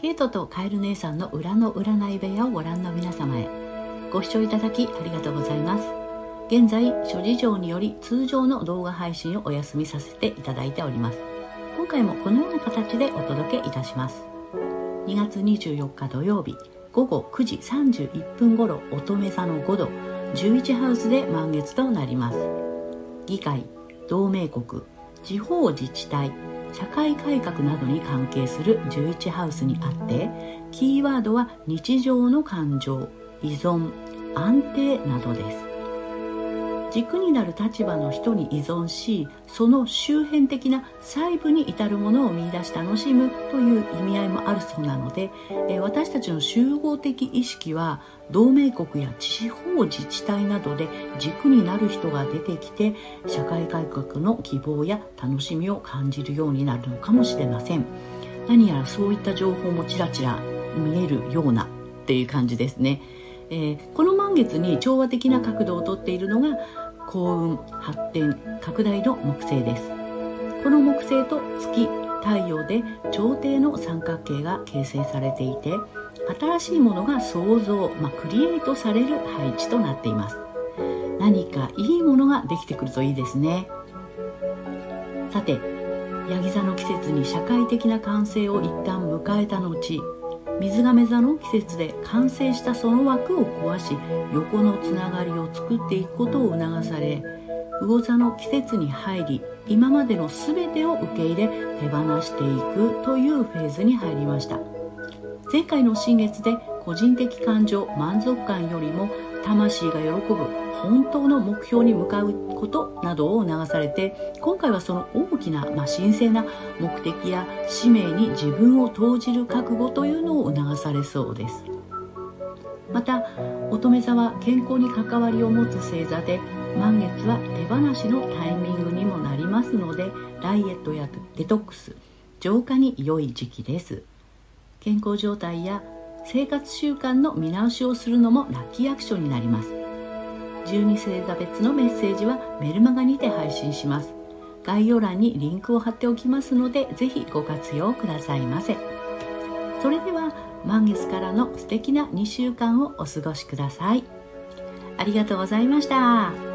ケイトとカエル姉さんの裏の占い部屋をご覧の皆様へ。ご視聴いただきありがとうございます。現在諸事情により通常の動画配信をお休みさせていただいております。今回もこのような形でお届けいたします。2月24日土曜日午後9時31分頃乙女座の5度11ハウスで満月となります。議会同盟国地方自治体社会改革などに関係する11ハウスにあってキーワードは日常の感情依存安定などです。軸になる立場の人に依存しその周辺的な細部に至るものを見出し楽しむという意味合いもあるそうなので、え私たちの集合的意識は同盟国や地方自治体などで軸になる人が出てきて社会改革の希望や楽しみを感じるようになるのかもしれません。何やらそういった情報もちらちら見えるようなっていう感じですね。えー、この満月に調和的な角度をとっているのが幸運発展拡大の木星です。この木星と月太陽で朝廷の三角形が形成されていて新しいものが創造、まあ、クリエイトされる配置となっています。何かいいものができてくるといいですね。さてヤギ座の季節に社会的な完成を一旦迎えた後水亀座の季節で完成したその枠を壊し横のつながりを作っていくことを促され魚座の季節に入り今までの全てを受け入れ手放していくというフェーズに入りました。前回の新月で個人的感情満足感よりも魂が喜ぶ本当の目標に向かうことなどを促されて今回はその大きな、まあ、神聖な目的や使命に自分を投じる覚悟というのを促されそうです。また乙女座は健康に関わりを持つ星座で満月は手放しのタイミングにもなりますのでダイエットやデトックス浄化に良い時期です。健康状態や生活習慣の見直しをするのもラッキーアクションになります。12星座別のメッセージはメルマガにて配信します。概要欄にリンクを貼っておきますのでぜひご活用くださいませ。それでは満月からの素敵な2週間をお過ごしください。ありがとうございました。